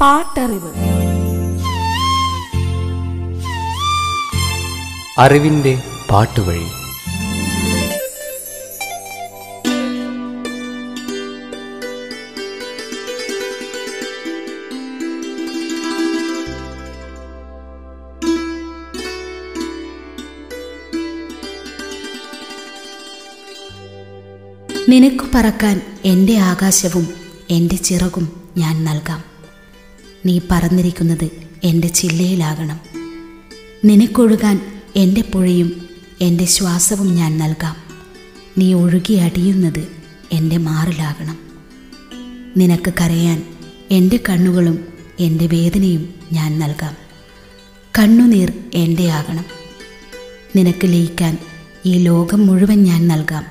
പാട്ടറിവ്. അറിവിന്റെ പാട്ടുവഴി. നിനക്കു പറക്കാൻ എന്റെ ആകാശവും എന്റെ ചിറകും ഞാൻ നൽകാം. നീ പറന്നിരിക്കുന്നത് എന്റെ ചില്ലയിലാകണം. നിനക്കൊഴുകാൻ എന്റെ പുഴയും എന്റെ ശ്വാസവും ഞാൻ നൽകാം. നീ ഒഴുകി അടിയുന്നത് എന്റെ മാറിലാകണം. നിനക്ക് കരയാൻ എന്റെ കണ്ണുകളും എന്റെ വേദനയും ഞാൻ നൽകാം. കണ്ണുനീർ എന്റെ ആകണം. നിനക്ക് ലയിക്കാൻ ഈ ലോകം മുഴുവൻ ഞാൻ നൽകാം.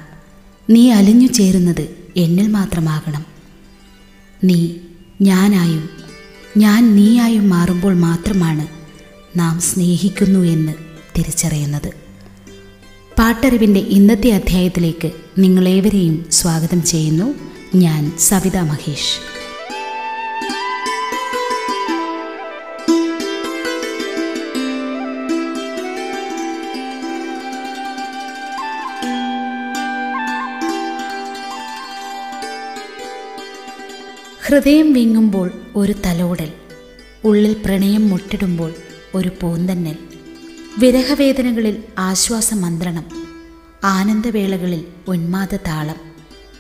നീ അലിഞ്ഞു ചേരുന്നത് എന്നിൽ മാത്രമാകണം. നീ ഞാനായും ഞാൻ നീയായി മാറുമ്പോൾ മാത്രമാണ് നാം സ്നേഹിക്കുന്നു എന്ന് തിരിച്ചറിയുന്നത്. പാട്ടറിവിന്റെ ഇന്നത്തെ അധ്യായത്തിലേക്ക് നിങ്ങളേവരെയും സ്വാഗതം ചെയ്യുന്നു. ഞാൻ സവിതാ മഹേഷ്. ഹൃദയം വിങ്ങുമ്പോൾ ഒരു തലോടൽ ഉള്ളിൽ പ്രണയം മുട്ടിടുമ്പോൾ ഒരു പൂന്തന്നൽ വിരഹവേദനകളിൽ ആശ്വാസ മന്ത്രണം ആനന്ദവേളകളിൽ ഉന്മാദ താളം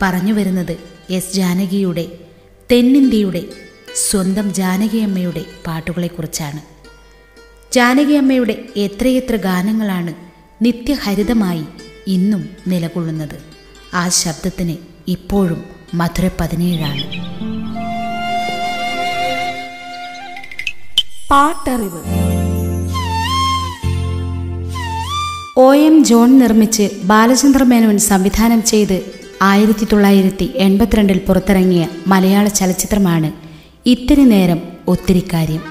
പറഞ്ഞു വരുന്നത് എസ് ജാനകിയുടെ തെന്നിന്ത്യയുടെ സ്വന്തം ജാനകിയമ്മയുടെ പാട്ടുകളെക്കുറിച്ചാണ്. ജാനകിയമ്മയുടെ എത്രയെത്ര ഗാനങ്ങളാണ് നിത്യഹരിതമായി ഇന്നും നിലകൊള്ളുന്നത്. ആ ശബ്ദത്തിന് ഇപ്പോഴും മധുര പതിനേഴാണ്. പാട്ടറിവ്. ഒ എം ജോൺ നിർമ്മിച്ച് ബാലചന്ദ്ര മേനോൻ സംവിധാനം ചെയ്ത് ആയിരത്തി തൊള്ളായിരത്തി എൺപത്തിരണ്ടിൽ പുറത്തിറങ്ങിയ മലയാള ചലച്ചിത്രമാണ് ഇത്തിരി നേരം ഒത്തിരി കാര്യം.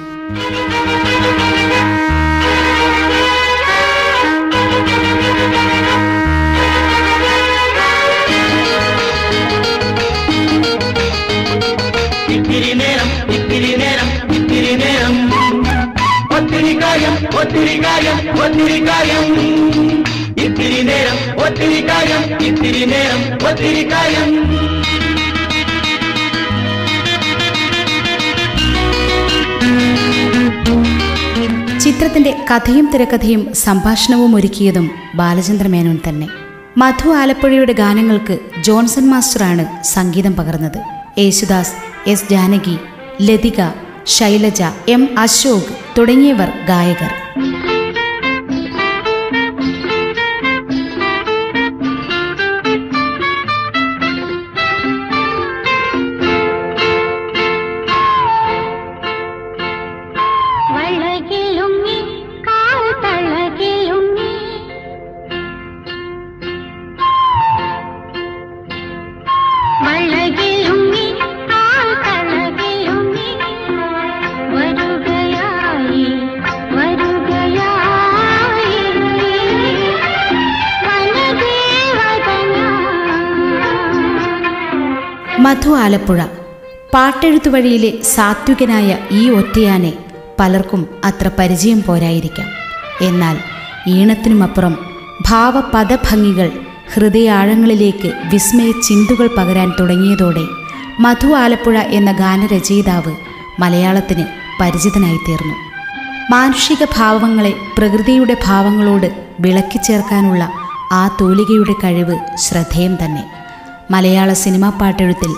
ഇത്തിരി കാര്യം ഒത്തിരി കാര്യം ഒത്തിരി കാര്യം. ഇത്തിരി നേരം ഒത്തിരി കാര്യം ഇത്തിരി നേരം ഒത്തിരി കാര്യം. ചിത്രത്തിന്റെ കഥയും തിരക്കഥയും സംഭാഷണവും ഒരുക്കിയതും ബാലചന്ദ്ര മേനോൻ തന്നെ. മധു ആലപ്പുഴയുടെ ഗാനങ്ങൾക്ക് ജോൺസൺ മാസ്റ്ററാണ് സംഗീതം പകർന്നത്. യേശുദാസ് എസ് ജാനകി ലതിക ശൈലജ എം അശോക് തുടങ്ങിയവർ ഗായകർ. മധു ആലപ്പുഴ. പാട്ടെഴുത്തു വഴിയിലെ സാത്വികനായ ഈ ഒറ്റയാനെ പലർക്കും അത്ര പരിചയം പോരായിരിക്കാം. എന്നാൽ ഈണത്തിനുമപ്പുറം ഭാവപദഭംഗികൾ ഹൃദയാഴങ്ങളിലേക്ക് വിസ്മയ ചിന്തുകൾ പകരാൻ തുടങ്ങിയതോടെ മധു ആലപ്പുഴ എന്ന ഗാനരചയിതാവ് മലയാളത്തിന് പരിചിതനായിത്തീർന്നു. മാനുഷിക ഭാവങ്ങളെ പ്രകൃതിയുടെ ഭാവങ്ങളോട് വിളക്കിച്ചേർക്കാനുള്ള ആ തൂലികയുടെ കഴിവ് ശ്രദ്ധേയം തന്നെ. മലയാള സിനിമാ പാട്ടെഴുത്തിൽ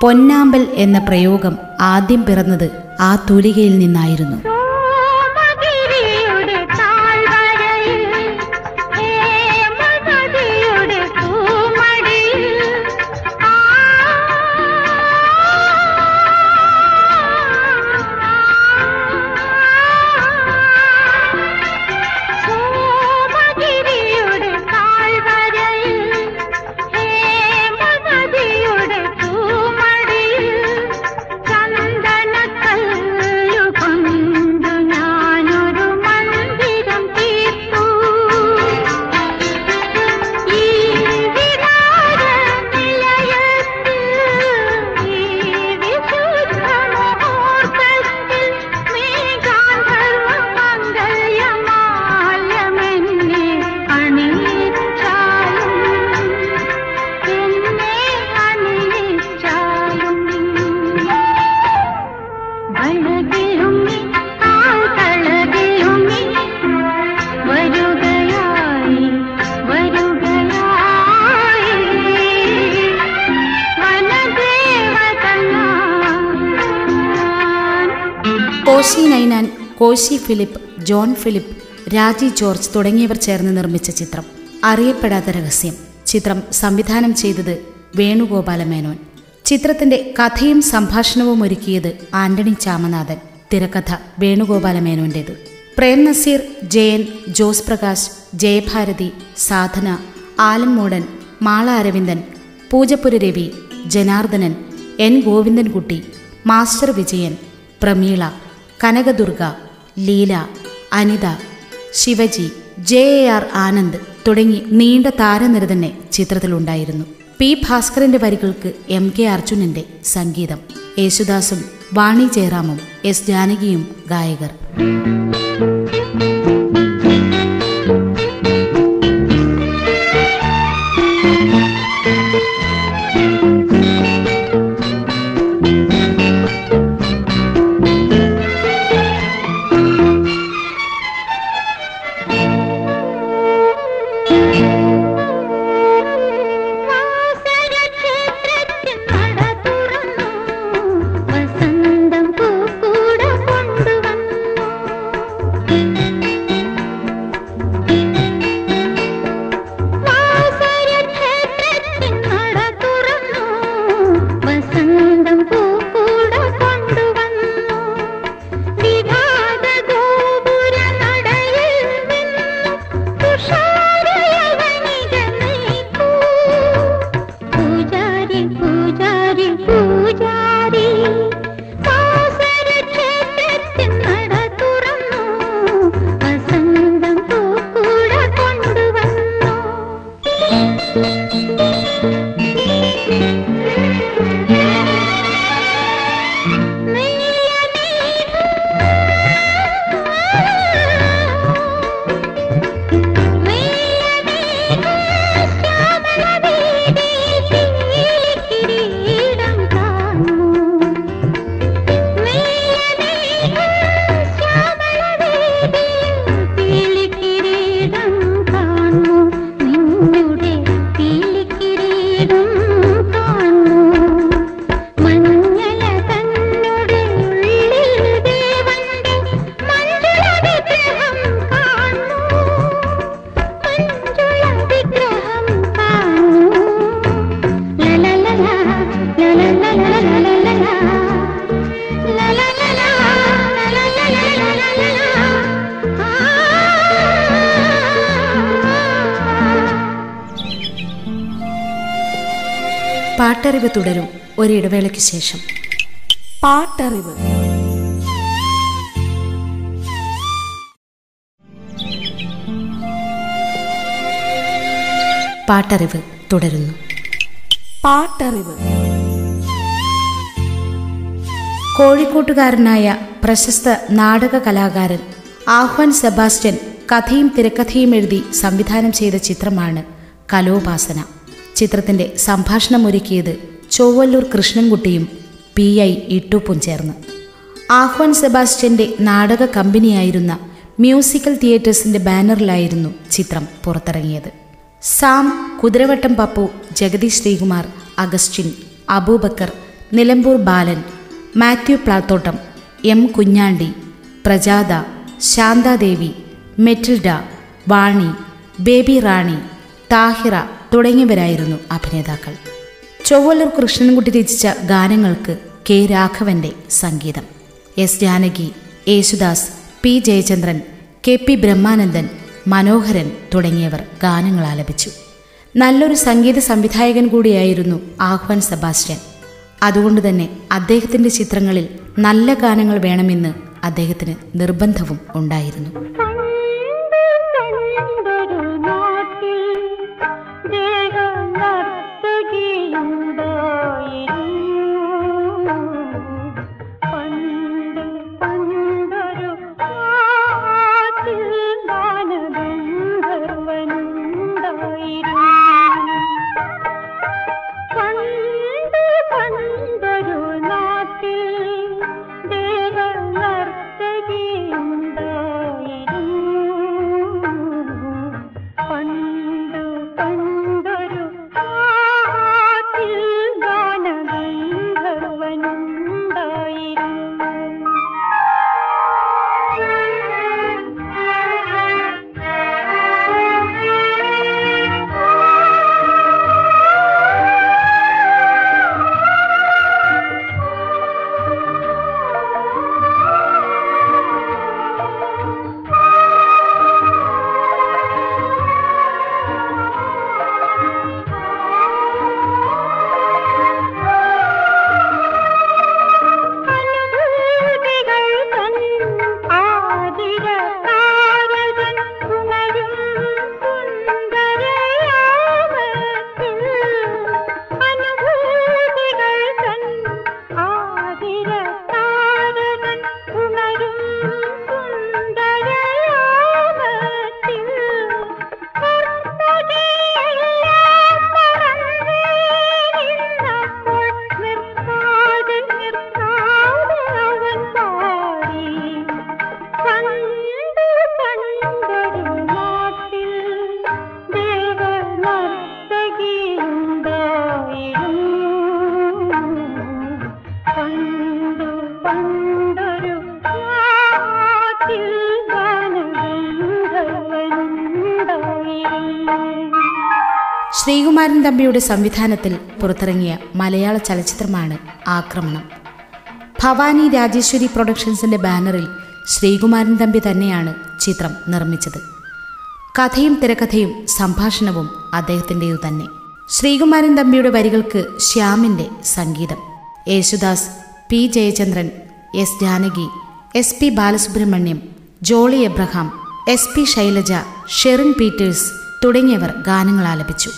പൊന്നാമ്പൽ എന്ന പ്രയോഗം ആദ്യം പിറന്നത് ആ തൂലികയിൽ നിന്നായിരുന്നു. Roshi Ninan Koshy Philip John Philip Raji George തുടങ്ങിയവർ ചേർന്ന് നിർമ്മിച്ച ചിത്രം. അറിയപ്പെടാത്ത രഹസ്യം. ചിത്രം സംവിധാനം ചെയ്തത് വേണുഗോപാല മേനോൻ ചിത്രത്തിന്റെ കഥയും സംഭാഷണവും ഒരുക്കിയത് ആന്റണി ചാമനാഥൻ. തിരക്കഥ Venugopala മേനോന്റേത് Prem Nazir Jayan Jose Prakash Jayabharathi Sadhana Alummoodan Mala Aravindan Poojappura Ravi Janardhanan N Govindankutty master Vijayan Prameela Kanakadurga Leela Anitha Sivaji J A R Anand തുടങ്ങി നീണ്ട താരനിര തന്നെ ചിത്രത്തിലുണ്ടായിരുന്നു. പി ഭാസ്കറിന്റെ വരികൾക്ക് എം കെ അർജുനന്റെ സംഗീതം. യേശുദാസും വാണി ജയറാമും എസ് ജാനകിയും ഗായകർ. പാട്ടറിവ് തുടരും ഒരിടവേളയ്ക്ക് ശേഷം. പാട്ടറിവ്. പാട്ടറിവ് തുടരുന്നു. പാട്ടറിവ്. കോഴിക്കോട്ടുകാരനായ പ്രശസ്ത നാടക കലാകാരൻ ആഹ്വാൻ സെബാസ്റ്റ്യൻ കഥയും തിരക്കഥയും എഴുതി സംവിധാനം ചെയ്ത ചിത്രമാണ് കലോപാസന. ചിത്രത്തിന്റെ സംഭാഷണമൊരുക്കിയത് ചൊവ്വല്ലൂർ കൃഷ്ണൻകുട്ടിയും പി ഐ ഇട്ടൂപ്പും ചേർന്ന്. ആഹ്വാൻ സെബാസ്റ്റ്യന്റെ നാടക കമ്പനിയായിരുന്ന മ്യൂസിക്കൽ തിയേറ്റേഴ്സിന്റെ ബാനറിലായിരുന്നു ചിത്രം പുറത്തിറങ്ങിയത്. സാം കുതിരവട്ടം പപ്പു ജഗദീഷ് ശ്രീകുമാർ അഗസ്റ്റിൻ അബൂബക്കർ നിലമ്പൂർ ബാലൻ മാത്യു പ്ലാത്തോട്ടം എം കുഞ്ഞാണ്ടി പ്രജാത ശാന്താദേവി മെറ്റിൽഡ വാണി ബേബി റാണി താഹിറ തുടങ്ങിയവരായിരുന്നു അഭിനേതാക്കൾ. ചൊവ്വല്ലൂർ കൃഷ്ണൻകുട്ടി രചിച്ച ഗാനങ്ങൾക്ക് കെ രാഘവന്റെ സംഗീതം. S Janaki Yesudas P Jayachandran K P Brahmanandan Manoharan തുടങ്ങിയവർ ഗാനങ്ങൾ ആലപിച്ചു. നല്ലൊരു സംഗീത സംവിധായകൻ കൂടിയായിരുന്നു ആഹ്വാൻ സെബാസ്റ്റ്യൻ. അതുകൊണ്ട് തന്നെ അദ്ദേഹത്തിന്റെ ചിത്രങ്ങളിൽ നല്ല ഗാനങ്ങൾ വേണമെന്ന് അദ്ദേഹത്തിന് നിർബന്ധവും ഉണ്ടായിരുന്നു. തമ്പിയുടെ സംവിധാനത്തിൽ പുറത്തിറങ്ങിയ മലയാള ചലച്ചിത്രമാണ് ആക്രമണം. ഭവാനി രാജേശ്വരി പ്രൊഡക്ഷൻസിന്റെ ബാനറിൽ ശ്രീകുമാരൻ തമ്പി തന്നെയാണ് ചിത്രം നിർമ്മിച്ചത്. കഥയും തിരക്കഥയും സംഭാഷണവും അദ്ദേഹത്തിന്റെയു തന്നെ. ശ്രീകുമാരൻ തമ്പിയുടെ വരികൾക്ക് ശ്യാമിന്റെ സംഗീതം. Yesudas P Jayachandran S Janaki S P Balasubrahmanyam Jolly Abraham S P Sailaja Sherin Peters തുടങ്ങിയവർ ഗാനങ്ങൾ ആലപിച്ചു.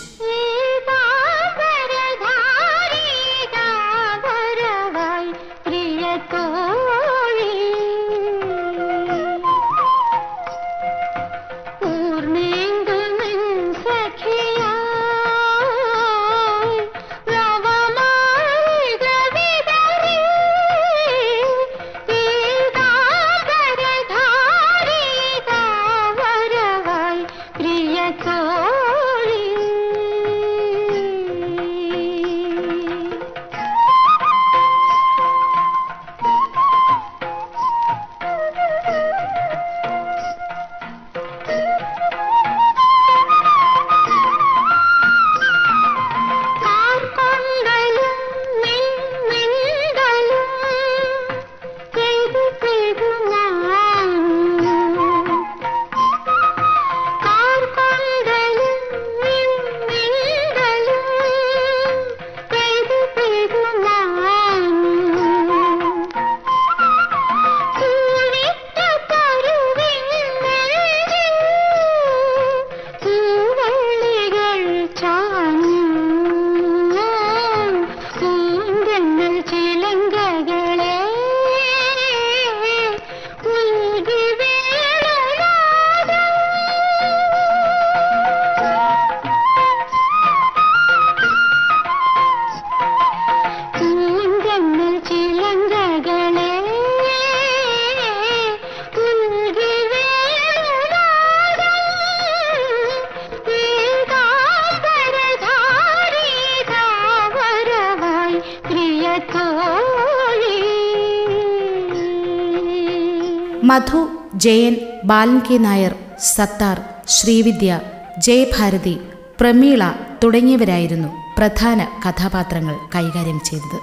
ജയൻ ബാലൻ കെ നായർ സത്താർ ശ്രീവിദ്യ ജയഭാരതി പ്രമീള തുടങ്ങിയവരായിരുന്നു പ്രധാന കഥാപാത്രങ്ങൾ കൈകാര്യം ചെയ്തത്.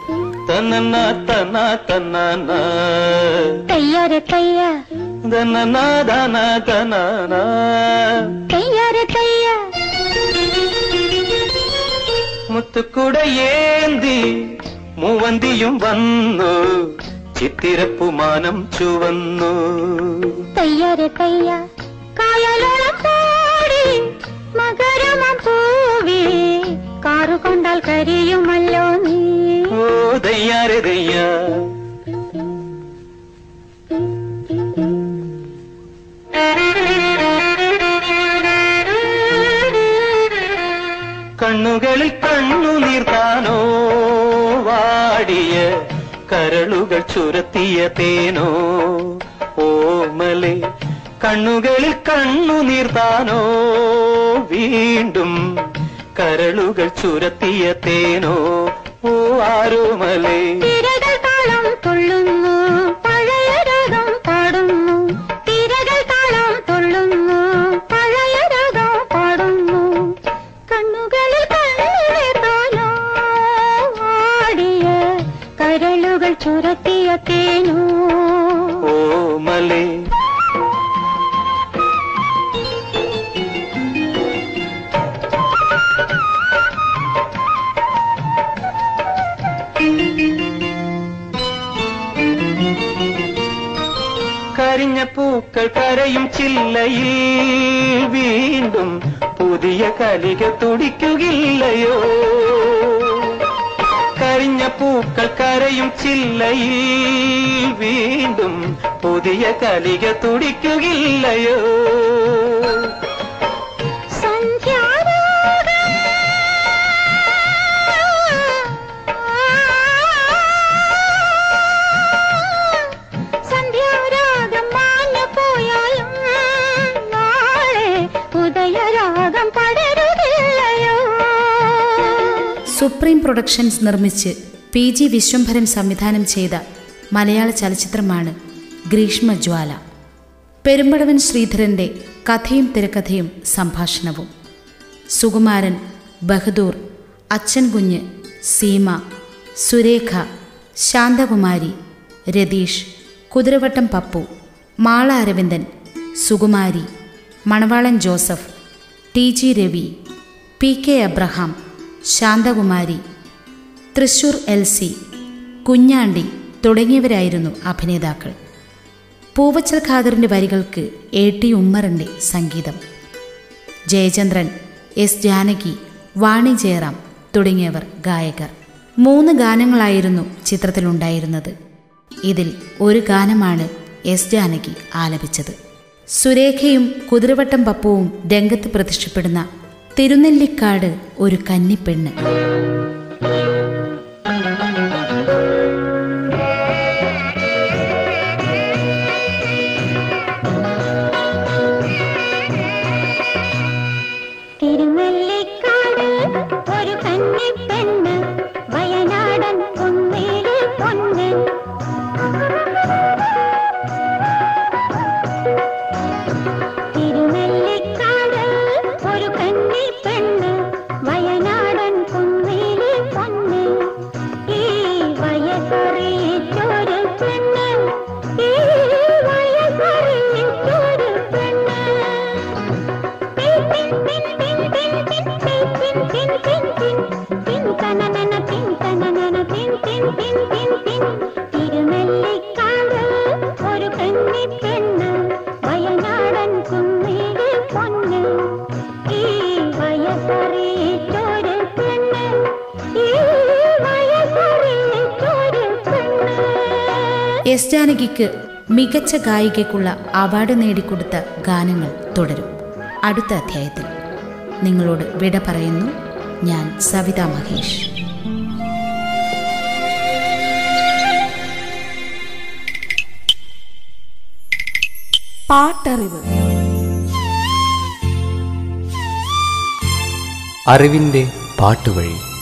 മുത്തുക്കുടയേന്തി മൂവന്തിയും വന്നു ചിത്തിരപ്പുമാനം ചുവന്നു. കയ്യാര കയ്യ. കായലോളം മകരമം പൂവി. കാറു കൊണ്ടാൽ കരിയുമല്ലോ നീ. ഓ ദയ്യാരെ ദയ്യ കണ്ണുകളിൽ കണ്ണുനീർത്താനോ വാടിയ കരളുകൾ ചുരത്തിയ തേനോ. കണ്ണുകളിൽ കണ്ണുനീർത്താനോ വീണ്ടും കരളുകൾ ചുരത്തിയ തേനോ? ഓ ആരോമലേ? കരയും ചില്ലയിൽ വീണ്ടും പുതിയ കലിക തുടിക്കുകയില്ലയോ? സുപ്രീം പ്രൊഡക്ഷൻസ് നിർമ്മിച്ച് പി ജി വിശ്വംഭരൻ സംവിധാനം ചെയ്ത മലയാള ചലച്ചിത്രമാണ് ഗ്രീഷ്മജ്വാല പെരുമ്പടവൻ ശ്രീധരന്റെ കഥയും തിരക്കഥയും സംഭാഷണവും. സുകുമാരൻ ബഹദൂർ അച്ഛൻ കുഞ്ഞ് Seema Surekha Shanthakumari Ratheesh Kuthiravattam Pappu Mala Aravindan Sukumari Manavalan Joseph T G Ravi P K Abraham Santhakumari Thrissur L C Kunjandi തുടങ്ങിയവരായിരുന്നു അഭിനേതാക്കൾ. പൂവച്ചൽ ഖാദറിന്റെ വരികൾക്ക് എ ടി ഉമ്മറിന്റെ സംഗീതം. ജയചന്ദ്രൻ എസ് ജാനകി വാണി ജയറാം തുടങ്ങിയവർ ഗായകർ. മൂന്ന് ഗാനങ്ങളായിരുന്നു ചിത്രത്തിലുണ്ടായിരുന്നത്. ഇതിൽ ഒരു ഗാനമാണ് എസ് ജാനകി ആലപിച്ചത്. സുരേഖയും കുതിരവട്ടം പപ്പുവും രംഗത്ത് പ്രതിഷ്ഠപ്പെടുന്ന തിരുനെല്ലിക്കാട് ഒരു കന്നിപ്പെണ്ണ്. എസ് ജാനകിക്ക് മികച്ച ഗായികയ്ക്കുള്ള അവാർഡ് നേടിക്കൊടുത്ത ഗാനങ്ങൾ തുടരും. അടുത്ത അധ്യായത്തിൽ നിങ്ങളോട് വിട പറയുന്നു. ഞാൻ സവിതാ മഹേഷ്. പാട്ടറിവ്. അറിവിന്റെ പാട്ടുവഴി.